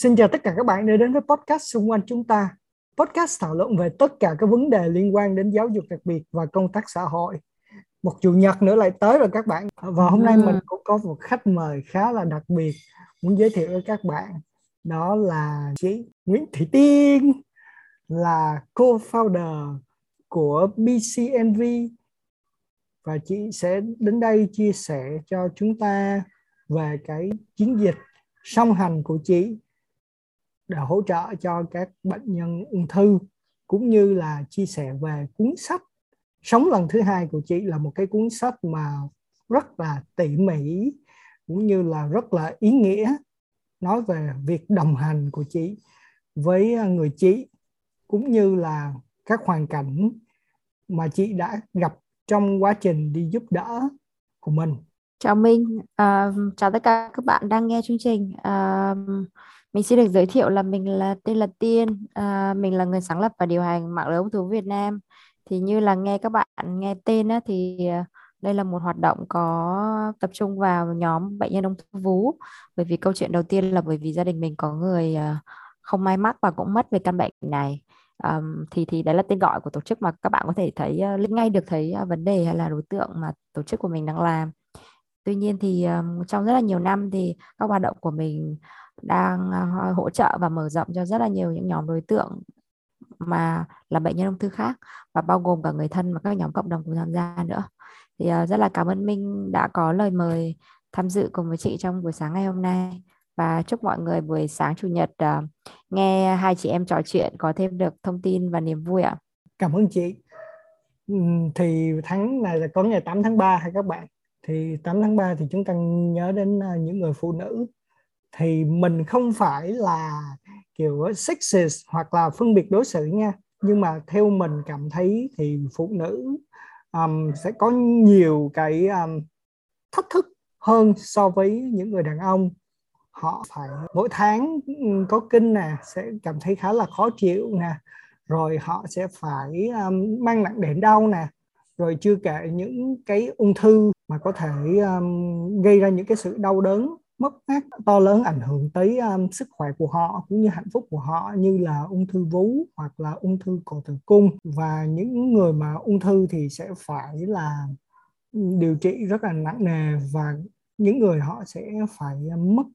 Xin chào tất cả các bạn đã đến với podcast xung quanh chúng ta. Podcast thảo luận về tất cả các vấn đề liên quan đến giáo dục đặc biệt và công tác xã hội. Một chủ nhật nữa lại tới rồi các bạn. Và hôm nay mình ừ. cũng có một khách mời khá là đặc biệt muốn giới thiệu với các bạn. Đó là chị Nguyễn Thị Tiên là co-founder của BCNV và chị sẽ đến đây chia sẻ cho chúng ta về cái chiến dịch song hành của chị để hỗ trợ cho các bệnh nhân ung thư cũng như là chia sẻ về cuốn sách sống lần thứ hai của chị là một cái cuốn sách mà rất là tỉ mỉ cũng như là rất là ý nghĩa nói về việc đồng hành của chị với người chị cũng như là các hoàn cảnh mà chị đã gặp trong quá trình đi giúp đỡ của mình. Chào Minh uh, chào tất cả các bạn đang nghe chương trình. Uh, mình xin được giới thiệu là mình là tên là Tiên, à, mình là người sáng lập và điều hành mạng lưới ung thư Việt Nam. Thì như là nghe các bạn nghe tên á, thì à, đây là một hoạt động có tập trung vào nhóm bệnh nhân ung thư vú. Bởi vì câu chuyện đầu tiên là bởi vì gia đình mình có người à, không may mắc và cũng mất về căn bệnh này. Um, thì thì đấy là tên gọi của tổ chức mà các bạn có thể thấy uh, ngay được thấy uh, vấn đề hay là đối tượng mà tổ chức của mình đang làm. Tuy nhiên thì um, trong rất là nhiều năm thì các hoạt động của mình đang ờ, hỗ trợ và mở rộng cho rất là nhiều những nhóm đối tượng mà là bệnh nhân ung thư khác và bao gồm cả người thân và các nhóm cộng đồng cùng tham gia nữa thì ờ, rất là cảm ơn Minh đã có lời mời tham dự cùng với chị trong buổi sáng ngày hôm nay và chúc mọi người buổi sáng chủ nhật ờ, nghe hai chị em trò chuyện, có thêm được thông tin và niềm vui ạ. Cảm ơn chị. Thì tháng này là có ngày 8 tháng 3 hay các bạn? Thì 8 tháng 3 thì chúng ta nhớ đến những người phụ nữ thì mình không phải là kiểu sexist hoặc là phân biệt đối xử nha. Nhưng mà theo mình cảm thấy thì phụ nữ um, sẽ có nhiều cái um, thách thức hơn so với những người đàn ông. Họ phải mỗi tháng có kinh nè sẽ cảm thấy khá là khó chịu nè. Rồi họ sẽ phải um, mang nặng đệm đau nè. Rồi chưa kể những cái ung thư mà có thể um, gây ra những cái sự đau đớn mất mát to lớn ảnh hưởng tới um, sức khỏe của họ cũng như hạnh phúc của họ như là ung thư vú hoặc là ung thư cổ tử cung. Và những người mà ung thư thì sẽ phải là ừ, điều trị rất là nặng nề và những người họ sẽ phải um, mất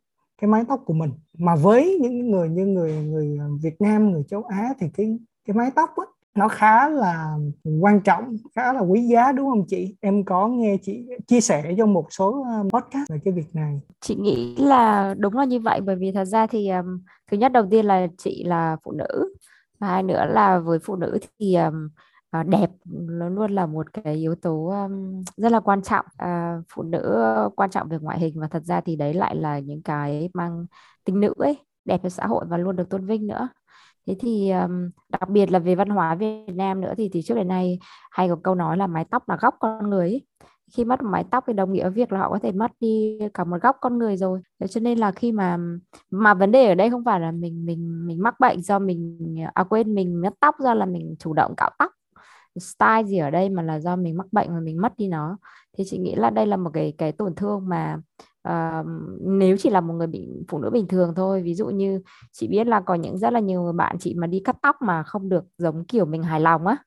cái mái tóc của mình. Mà với những người như người người Việt Nam người châu Á thì cái cái mái tóc á, nó khá là quan trọng khá là quý giá đúng không chị? Em có nghe chị chia sẻ trong một số ờ, podcast về cái việc này. Chị nghĩ là đúng là như vậy bởi vì thật ra thì um, thứ nhất đầu tiên là chị là phụ nữ và hai nữa là với phụ nữ thì um, đẹp nó luôn là một cái yếu tố um, rất là quan trọng. Uh, phụ nữ quan trọng về ngoại hình và thật ra thì đấy lại là những cái mang tính nữ ấy đẹp cho xã hội và luôn được tôn vinh nữa thế thì um, đặc biệt là về văn hóa Việt Nam nữa thì thì trước đến nay hay có câu nói là mái tóc là góc con người ấy. khi mất một mái tóc thì đồng nghĩa việc là họ có thể mất đi cả một góc con người rồi. Thế cho nên là khi mà mà vấn đề ở đây không phải là mình mình mình mắc bệnh do mình à quên mình mất tóc do là mình chủ động cạo tóc. Style gì ở đây mà là do mình mắc bệnh mà mình mất đi nó. Thì chị nghĩ là đây là một cái cái tổn thương mà uh, nếu chỉ là một người bị phụ nữ bình thường thôi ví dụ như chị biết là có những rất là nhiều người bạn chị mà đi cắt tóc mà không được giống kiểu mình hài lòng á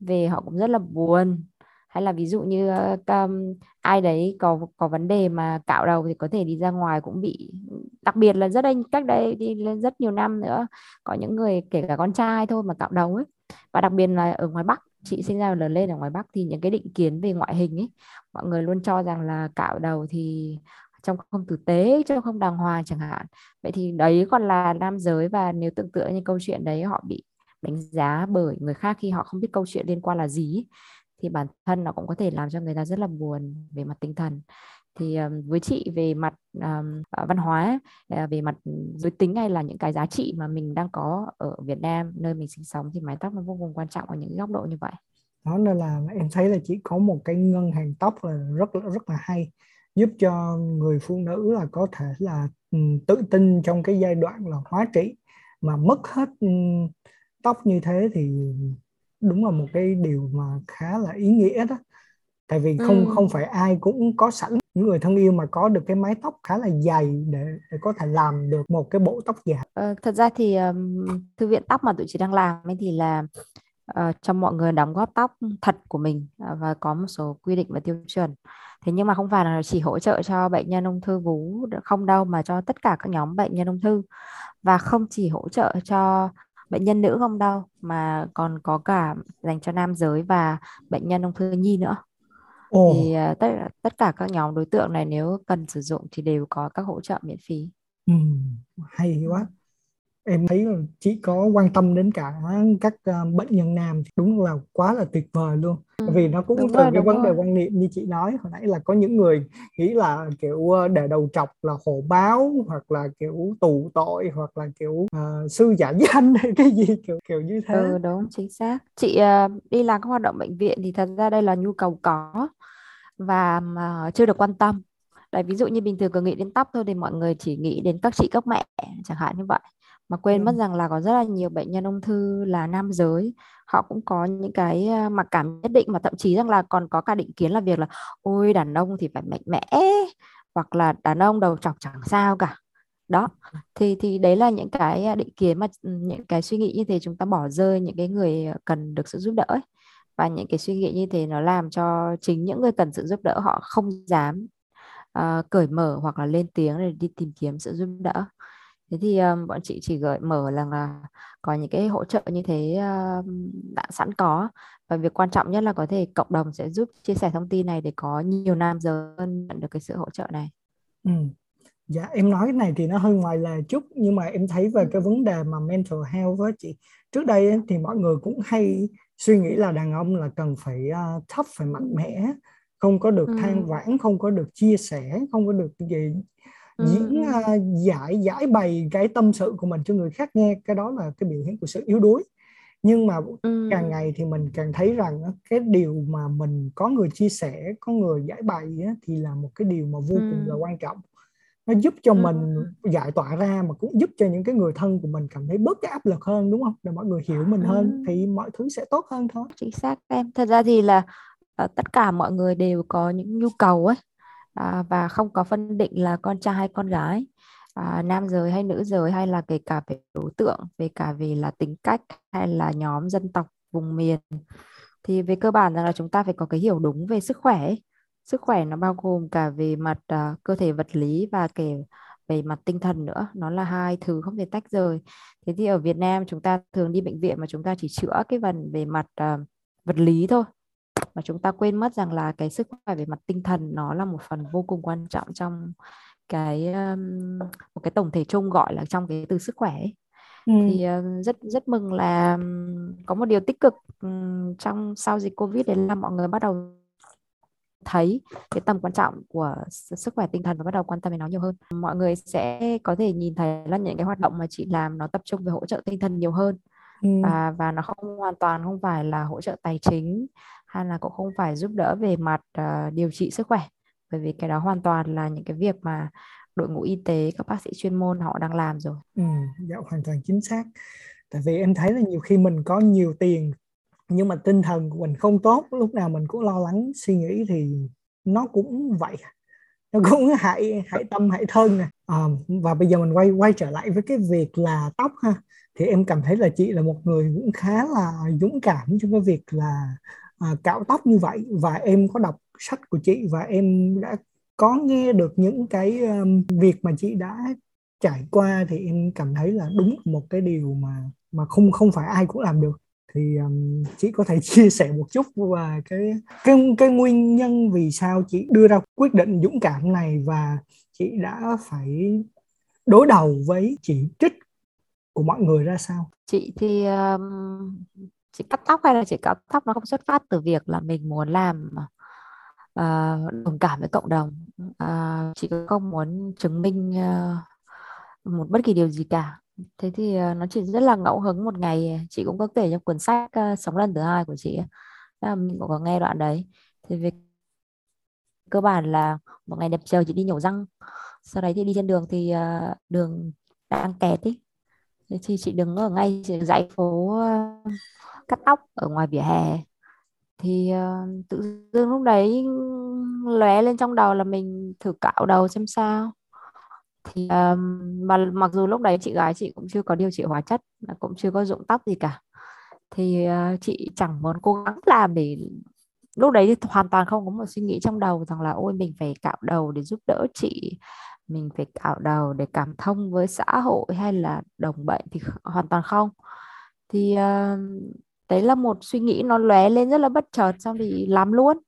về họ cũng rất là buồn. Hay là ví dụ như um, ai đấy có có vấn đề mà cạo đầu thì có thể đi ra ngoài cũng bị đặc biệt là rất đây cách đây đi lên rất nhiều năm nữa có những người kể cả con trai thôi mà cạo đầu ấy. Và đặc biệt là ở ngoài Bắc chị sinh ra và lớn lên ở ngoài Bắc thì những cái định kiến về ngoại hình ấy mọi người luôn cho rằng là cạo đầu thì trong không tử tế trong không đàng hoàng chẳng hạn. Vậy thì đấy còn là nam giới và nếu tưởng tượng như câu chuyện đấy họ bị đánh giá bởi người khác khi họ không biết câu chuyện liên quan là gì thì bản thân nó cũng có thể làm cho người ta rất là buồn về mặt tinh thần. Thì um, với chị về mặt um, văn hóa ờ, về mặt giới tính hay là những cái giá trị mà mình đang có ở Việt Nam nơi mình sinh sống thì mái tóc nó vô cùng quan trọng ở những góc độ như vậy. Đó nên là em thấy là chỉ có một cái ngân hàng tóc là rất rất là hay giúp cho người phụ nữ là có thể là ừ, tự tin trong cái giai đoạn là hóa trị. Mà mất hết ừ, tóc như thế thì đúng là một cái điều mà khá là ý nghĩa đó. Tại vì không ừ. không phải ai cũng có sẵn. Những người thân yêu mà có được cái mái tóc khá là dày để để có thể làm được một cái bộ tóc giả ờ, thật ra thì um, thư viện tóc mà tụi chị đang làm ấy thì là uh, cho mọi người đóng góp tóc thật của mình uh, và có một số quy định và tiêu chuẩn thế nhưng mà không phải là chỉ hỗ trợ cho bệnh nhân ung thư vú không đâu mà cho tất cả các nhóm bệnh nhân ung thư và không chỉ hỗ trợ cho bệnh nhân nữ không đâu mà còn có cả dành cho nam giới và bệnh nhân ung thư nhi nữa Ồ. thì uh, tất tất cả các nhóm đối tượng này nếu cần sử dụng thì đều có các hỗ trợ miễn phí. Ừ, hay quá em thấy chị có quan tâm đến cả các uh, bệnh nhân nam đúng là quá là tuyệt vời luôn. Ừ, vì nó cũng đúng từ rồi, cái vấn đề quan niệm như chị nói hồi nãy là có những người nghĩ là kiểu ờ, để đầu trọc là hộ báo hoặc là kiểu tù tội hoặc là kiểu uh, sư giả danh hay cái gì kiểu kiểu như thế. Ừ đúng chính xác. Chị uh, đi làm các hoạt động bệnh viện thì thật ra đây là nhu cầu có và mà chưa được quan tâm. Đấy, ví dụ như bình thường cứ nghĩ đến tóc thôi thì mọi người chỉ nghĩ đến các chị các mẹ chẳng hạn như vậy mà quên mất rằng là có rất là nhiều bệnh nhân ung thư là nam giới. Họ cũng có những cái mặc cảm nhất định mà thậm chí rằng là còn có cả định kiến là việc là ôi đàn ông thì phải mạnh mẽ hoặc là đàn ông đầu trọc chẳng sao cả. Đó thì thì đấy là những cái định kiến mà những cái suy nghĩ như thế chúng ta bỏ rơi những cái người cần được sự giúp đỡ ấy. và những cái suy nghĩ như thế nó làm cho chính những người cần sự giúp đỡ họ không dám uh, cởi mở hoặc là lên tiếng để đi tìm kiếm sự giúp đỡ thế thì um, bọn chị chỉ gợi mở là, là có những cái hỗ trợ như thế uh, đã sẵn có và việc quan trọng nhất là có thể cộng đồng sẽ giúp chia sẻ thông tin này để có nhiều nam giới hơn nhận được cái sự hỗ trợ này ừ. dạ em nói này thì nó hơi ngoài lề chút nhưng mà em thấy về cái vấn đề mà mental health với chị trước đây thì mọi người cũng hay suy nghĩ là đàn ông là cần phải uh, tough phải mạnh mẽ không có được ừ. than vãn không có được chia sẻ không có được gì diễn uh, giải giải bày cái tâm sự của mình cho người khác nghe cái đó là cái biểu hiện của sự yếu đuối nhưng mà ừ. càng ngày thì mình càng thấy rằng cái điều mà mình có người chia sẻ có người giải bày thì là một cái điều mà vô ừ. cùng là quan trọng nó giúp cho ừ. mình giải tỏa ra mà cũng giúp cho những cái người thân của mình cảm thấy bớt cái áp lực hơn đúng không để mọi người hiểu mình hơn ừ. thì mọi thứ sẽ tốt hơn thôi chính xác em thật ra thì là uh, tất cả mọi người đều có những nhu cầu ấy à, và không có phân định là con trai hay con gái. À, nam giới hay nữ giới hay là kể cả về đối tượng về cả về là tính cách hay là nhóm dân tộc vùng miền. Thì về cơ bản rằng là chúng ta phải có cái hiểu đúng về sức khỏe ấy. sức khỏe nó bao gồm cả về mặt uh, cơ thể vật lý và kể về mặt tinh thần nữa. Nó là hai thứ không thể tách rời. Thế thì ở Việt Nam chúng ta thường đi bệnh viện mà chúng ta chỉ chữa cái phần về mặt uh, vật lý thôi mà chúng ta quên mất rằng là cái sức khỏe về mặt tinh thần nó là một phần vô cùng quan trọng trong cái um, một cái tổng thể chung gọi là trong cái từ sức khỏe ấy. Ừ. thì uh, rất rất mừng là um, có một điều tích cực um, trong sau dịch covid đấy là mọi người bắt đầu thấy cái tầm quan trọng của sức khỏe tinh thần và bắt đầu quan tâm đến nó nhiều hơn mọi người sẽ có thể nhìn thấy là những cái hoạt động mà chị làm nó tập trung về hỗ trợ tinh thần nhiều hơn ừ. và và nó không hoàn toàn không phải là hỗ trợ tài chính hay là cũng không phải giúp đỡ về mặt uh, điều trị sức khỏe. Bởi vì cái đó hoàn toàn là những cái việc mà đội ngũ y tế các bác sĩ chuyên môn họ đang làm rồi. Ừ, dạ hoàn toàn chính xác. Tại vì em thấy là nhiều khi mình có nhiều tiền nhưng mà tinh thần của mình không tốt lúc nào mình cũng lo lắng suy nghĩ thì nó cũng vậy. Nó cũng hại hại tâm hại thân này à, và bây giờ mình quay quay trở lại với cái việc là tóc ha thì em cảm thấy là chị là một người cũng khá là dũng cảm trong cái việc là à, cạo tóc như vậy. Và em có đọc sách của chị và em đã có nghe được những cái um, việc mà chị đã trải qua thì em cảm thấy là đúng một cái điều mà mà không không phải ai cũng làm được. Thì um, chị có thể chia sẻ một chút và cái cái cái nguyên nhân vì sao chị đưa ra quyết định dũng cảm này và chị đã phải đối đầu với chỉ trích của mọi người ra sao? Chị thì um, chị cắt tóc hay là chị cắt tóc nó không xuất phát từ việc là mình muốn làm uh, đồng cảm với cộng đồng. Uh, chị không muốn chứng minh uh, một bất kỳ điều gì cả. Thế thì uh, nó chỉ rất là ngẫu hứng một ngày. Chị cũng có kể trong cuốn sách uh, sống lần thứ hai của chị uh, mình cũng có nghe đoạn đấy. Thì về cơ bản là một ngày đẹp trời chị đi nhổ răng. Sau đấy thì đi trên đường thì uh, đường đang kẹt ý thì chị đứng ở ngay dãy phố ờ, cắt tóc ở ngoài vỉa hè. Thì uh, tự dưng lúc đấy lóe lên trong đầu là mình thử cạo đầu xem sao. Thì um, mà mặc dù lúc đấy chị gái chị cũng chưa có điều trị hóa chất cũng chưa có dụng tóc gì cả. Thì uh, chị chẳng muốn cố gắng làm để lúc đấy thì hoàn toàn không có một suy nghĩ trong đầu rằng là ôi mình phải cạo đầu để giúp đỡ chị mình phải cạo đầu để cảm thông với xã hội hay là đồng bệnh thì hoàn toàn không. Thì uh, đấy là một suy nghĩ nó lóe lên rất là bất chợt xong thì làm luôn.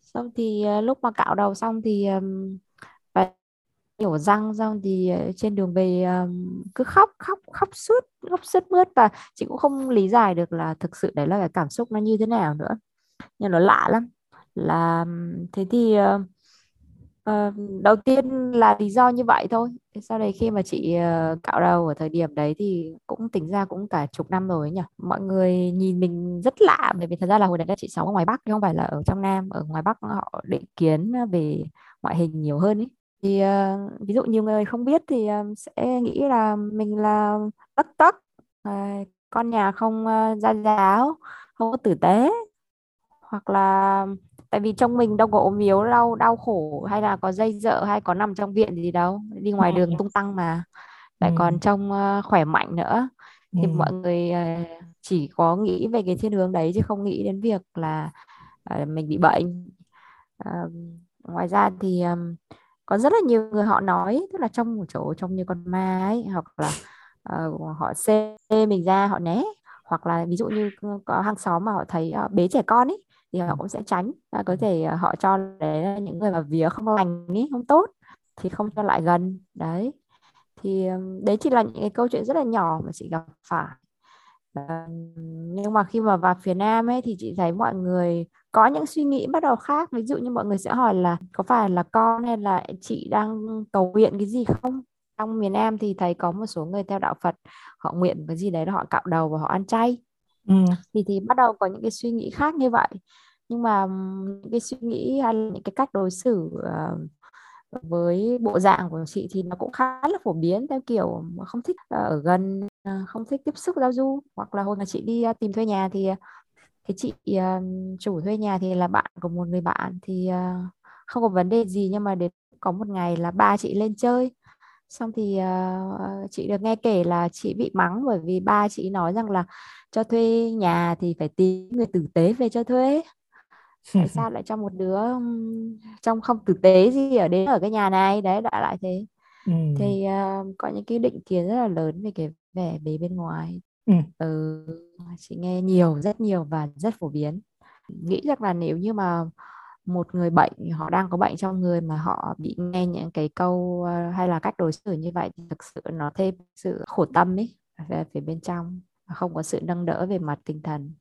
Xong thì uh, lúc mà cạo đầu xong thì um, và nhổ răng xong thì uh, trên đường về um, cứ khóc khóc khóc suốt khóc suốt mướt và chị cũng không lý giải được là thực sự đấy là cái cảm xúc nó như thế nào nữa. Nhưng nó lạ lắm. Là thế thì uh, Ờ, đầu tiên là lý do như vậy thôi. Sau đấy khi mà chị uh, cạo đầu ở thời điểm đấy thì cũng tính ra cũng cả chục năm rồi ấy nhỉ? Mọi người nhìn mình rất lạ bởi vì thật ra là hồi đấy là chị sống ở ngoài Bắc chứ không phải là ở trong Nam. Ở ngoài Bắc họ định kiến về ngoại hình nhiều hơn ấy. Thì uh, ví dụ nhiều người không biết thì uh, sẽ nghĩ là mình là tất tất uh, con nhà không uh, gia giáo không có tử tế. Hoặc là tại vì trong mình đâu có ốm yếu đâu đau khổ hay là có dây dợ hay có nằm trong viện gì đâu đi ngoài đường tung tăng mà. Lại ừ. còn trông uh, khỏe mạnh nữa. Thì ừ. mọi người uh, chỉ có nghĩ về cái thiên hướng đấy chứ không nghĩ đến việc là uh, mình bị bệnh. Uh, ngoài ra thì um, có rất là nhiều người họ nói tức là trong một chỗ trông như con ma ấy hoặc là uh, họ xê mình ra họ né hoặc là ví dụ như có hàng xóm mà họ thấy uh, bế trẻ con ấy thì họ cũng sẽ tránh và có thể ờ, họ cho đấy là những người mà vía không lành ý, không tốt thì không cho lại gần. Đấy. Thì đấy chỉ là những cái câu chuyện rất là nhỏ mà chị gặp phải. Nhưng mà khi mà vào phía Nam ấy thì chị thấy mọi người có những suy nghĩ bắt đầu khác. Ví dụ như mọi người sẽ hỏi là có phải là con hay là chị đang cầu nguyện cái gì không trong miền Nam thì thấy có một số người theo đạo Phật họ nguyện cái gì đấy là họ cạo đầu và họ ăn chay. Ừ. thì thì bắt đầu có những cái suy nghĩ khác như vậy. Nhưng mà những cái suy nghĩ hay là những cái cách đối xử uh, với bộ dạng của chị thì nó cũng khá là phổ biến theo kiểu không thích ở gần không thích tiếp xúc giao du. Hoặc là hồi mà chị đi tìm thuê nhà thì cái chị chủ thuê nhà thì là bạn của một người bạn thì không có vấn đề gì. Nhưng mà đến có một ngày là ba chị lên chơi xong thì uh, chị được nghe kể là chị bị mắng bởi vì ba chị nói rằng là cho thuê nhà thì phải tìm người tử tế về cho thuê. Tại sao lại cho một đứa trong không tử tế gì ở đến ở cái nhà này? Đấy đại lại thế. Ừ. thì uh, có những cái định kiến rất là lớn về cái vẻ bề bên ngoài. Ừ. ừ chị nghe nhiều rất nhiều và rất phổ biến. Nghĩ rằng là nếu như mà một người bệnh họ đang có bệnh trong người mà họ bị nghe những cái câu hay là cách đối xử như vậy thì thực sự nó thêm sự khổ tâm ấy về phía bên trong không có sự nâng đỡ về mặt tinh thần.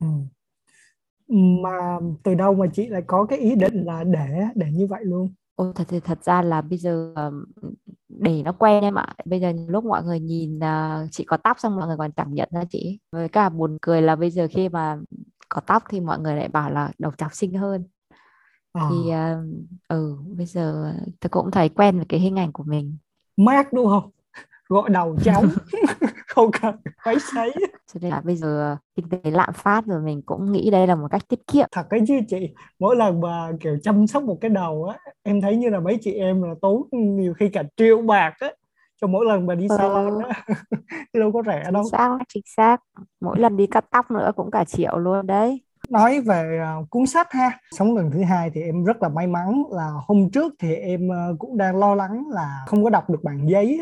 Ừ. mà từ đâu mà chị lại có cái ý định là để để như vậy luôn? Ôi, thật thì thật ra là bây giờ để nó quen em ạ. Bây giờ lúc mọi người nhìn uh, chị có tóc xong mọi người còn chẳng nhận ra chị với cả buồn cười là bây giờ khi mà có tóc thì mọi người lại bảo là đầu trọc xinh hơn à. thì uh, ừ bây giờ tôi cũng thấy quen với cái hình ảnh của mình. Mát đúng không? Gọi đầu trống không cần phải sấy. Cho nên là bây giờ kinh tế lạm phát rồi mình cũng nghĩ đây là một cách tiết kiệm. Thật cái chứ chị. Mỗi lần mà kiểu chăm sóc một cái đầu á em thấy như là mấy chị em là tốn nhiều khi cả triệu bạc á cho mỗi lần mà đi ừ. salon á đâu có rẻ chính đâu. xác chính xác. Mỗi lần đi cắt tóc nữa cũng cả triệu luôn đấy nói về uh, cuốn sách ha. Sống lần thứ hai thì em rất là may mắn là hôm trước thì em uh, cũng đang lo lắng là không có đọc được bản giấy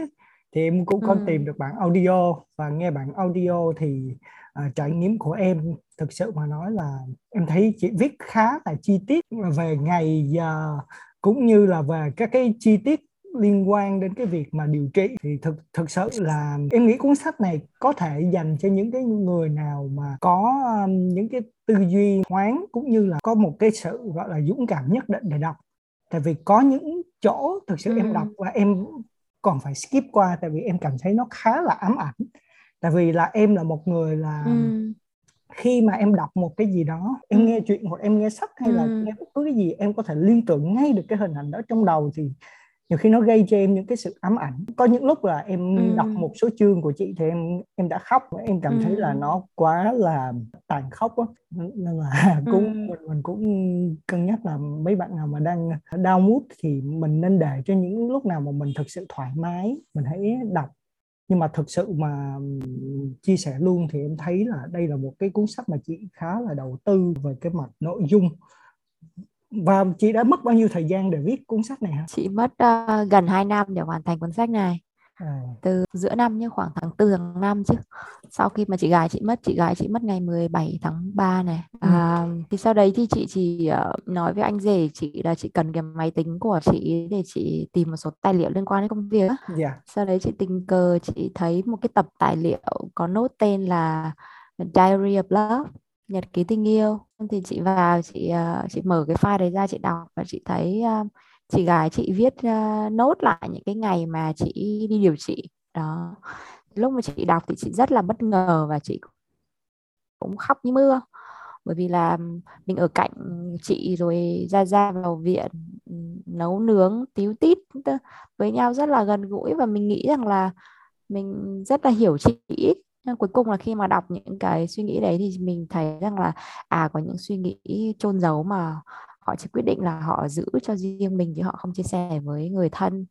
thì em cũng có ừ. tìm được bản audio và nghe bản audio thì uh, trải nghiệm của em thực sự mà nói là em thấy chị viết khá là chi tiết. Về ngày giờ cũng như là về các cái chi tiết liên quan đến cái việc mà điều trị thì thực thực sự là em nghĩ cuốn sách này có thể dành cho những cái người nào mà có um, những cái tư duy thoáng cũng như là có một cái sự gọi là dũng cảm nhất định để đọc tại vì có những chỗ thực sự ừ. em đọc và em còn phải skip qua tại vì em cảm thấy nó khá là ám ảnh tại vì là em là một người là ừ. khi mà em đọc một cái gì đó em ừ. nghe chuyện hoặc em nghe sách hay ừ. là nghe bất cứ cái gì em có thể liên tưởng ngay được cái hình ảnh đó trong đầu thì nhiều khi nó gây cho em những cái sự ám ảnh có những lúc là em ừ. đọc một số chương của chị thì em em đã khóc em cảm ừ. thấy là nó quá là tàn khốc á nên là cũng ừ. mình mình cũng cân nhắc là mấy bạn nào mà đang đau mút thì mình nên để cho những lúc nào mà mình thực sự thoải mái mình hãy đọc nhưng mà thực sự mà chia sẻ luôn thì em thấy là đây là một cái cuốn sách mà chị khá là đầu tư về cái mặt nội dung và chị đã mất bao nhiêu thời gian để viết cuốn sách này hả? Chị mất uh, gần 2 năm để hoàn thành cuốn sách này. À. Từ giữa năm như khoảng tháng 4 tháng 5 chứ. Sau khi mà chị gái chị mất, chị gái chị mất ngày 17 tháng 3 này. Ừ. À, thì sau đấy thì chị chỉ uh, nói với anh rể chị là chị cần cái máy tính của chị để chị tìm một số tài liệu liên quan đến công việc. Yeah. Dạ. Sau đấy chị tình cờ chị thấy một cái tập tài liệu có nốt tên là Diary of Love nhật ký tình yêu. Thì chị vào, chị à, chị mở cái file đấy ra, chị đọc và chị thấy à, chị gái chị viết à, nốt lại những cái ngày mà chị đi điều trị. Đó. Lúc mà chị đọc thì chị rất là bất ngờ và chị cũng khóc như mưa. Bởi vì là mình ở cạnh chị rồi ra ra vào viện nấu nướng tíu tít với nhau rất là gần gũi và mình nghĩ rằng là mình rất là hiểu chị nhưng cuối cùng là khi mà đọc những cái suy nghĩ đấy thì mình thấy rằng là à có những suy nghĩ chôn giấu mà họ chỉ quyết định là họ giữ cho riêng mình chứ họ không chia sẻ với người thân.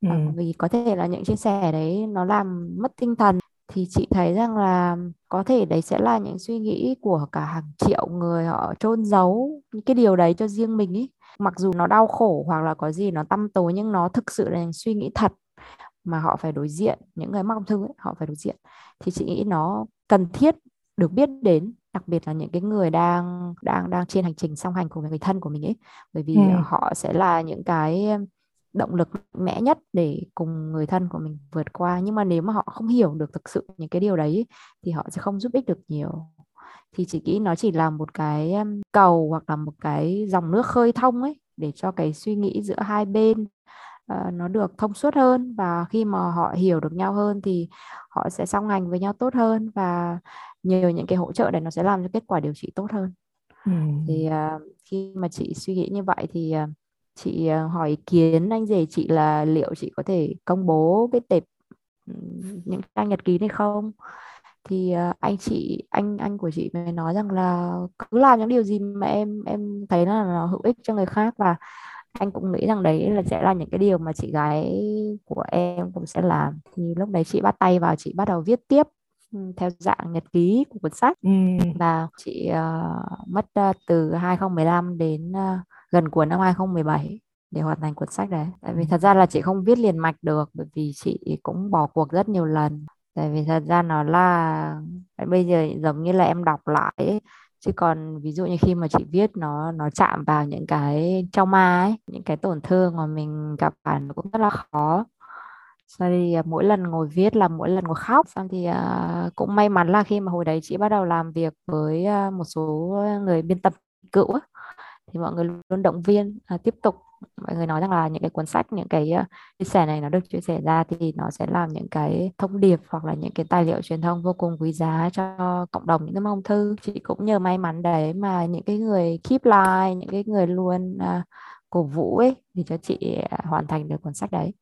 Ừ. à, vì có thể là những chia sẻ đấy nó làm mất tinh thần. Thì chị thấy rằng là có thể đấy sẽ là những suy nghĩ của cả hàng triệu người họ chôn giấu những cái điều đấy cho riêng mình ấy mặc dù nó đau khổ hoặc là có gì nó tăm tối nhưng nó thực sự là những suy nghĩ thật mà họ phải đối diện những người mắc ung thư ấy, họ phải đối diện. Thì chị nghĩ nó cần thiết được biết đến đặc biệt là những cái người đang đang đang trên hành trình song hành cùng với người thân của mình ấy. Bởi vì ừ. họ sẽ là những cái động lực mạnh mẽ nhất để cùng người thân của mình vượt qua. Nhưng mà nếu mà họ không hiểu được thực sự những cái điều đấy thì họ sẽ không giúp ích được nhiều. Thì chị nghĩ nó chỉ là một cái cầu hoặc là một cái dòng nước khơi thông ấy để cho cái suy nghĩ giữa hai bên uh, nó được thông suốt hơn và khi mà họ hiểu được nhau hơn thì họ sẽ song hành với nhau tốt hơn và nhờ những cái hỗ trợ này nó sẽ làm cho kết quả điều trị tốt hơn ừ. thì uh, khi mà chị suy nghĩ như vậy thì uh, chị hỏi ý kiến anh rể chị là liệu chị có thể công bố cái tệp những trang nhật ký này không thì anh chị anh anh của chị mới nói rằng là cứ làm những điều gì mà em em thấy là nó hữu ích cho người khác và anh cũng nghĩ rằng đấy là sẽ là những cái điều mà chị gái của em cũng sẽ làm. Thì lúc đấy chị bắt tay vào chị bắt đầu viết tiếp ừ, theo dạng nhật ký của cuốn sách. Ừ. và chị uh, mất uh, từ 2015 đến uh, gần cuối năm 2017 để hoàn thành cuốn sách đấy. Tại vì thật ra là chị không viết liền mạch được bởi vì chị cũng bỏ cuộc rất nhiều lần. Tại vì thật ra nó là bây giờ giống như là em đọc lại ấy, chứ còn ví dụ như khi mà chị viết nó nó chạm vào những cái trauma ấy những cái tổn thương mà mình gặp phải nó cũng rất là khó. Sau thì à, mỗi lần ngồi viết là mỗi lần ngồi khóc. Xong thì uh, cũng may mắn là khi mà hồi đấy chị bắt đầu làm việc với uh, một số người biên tập cựu thì mọi người luôn động viên uh, tiếp tục mọi người nói rằng là những cái cuốn sách những cái ờ, chia sẻ này nó được chia sẻ ra thì nó sẽ làm những cái thông điệp hoặc là những cái tài liệu truyền thông vô cùng quý giá cho cộng đồng những cái mong thư. Chị cũng nhờ may mắn đấy mà những cái người keep like những cái người luôn uh, cổ vũ ấy thì cho chị à, hoàn thành được cuốn sách đấy.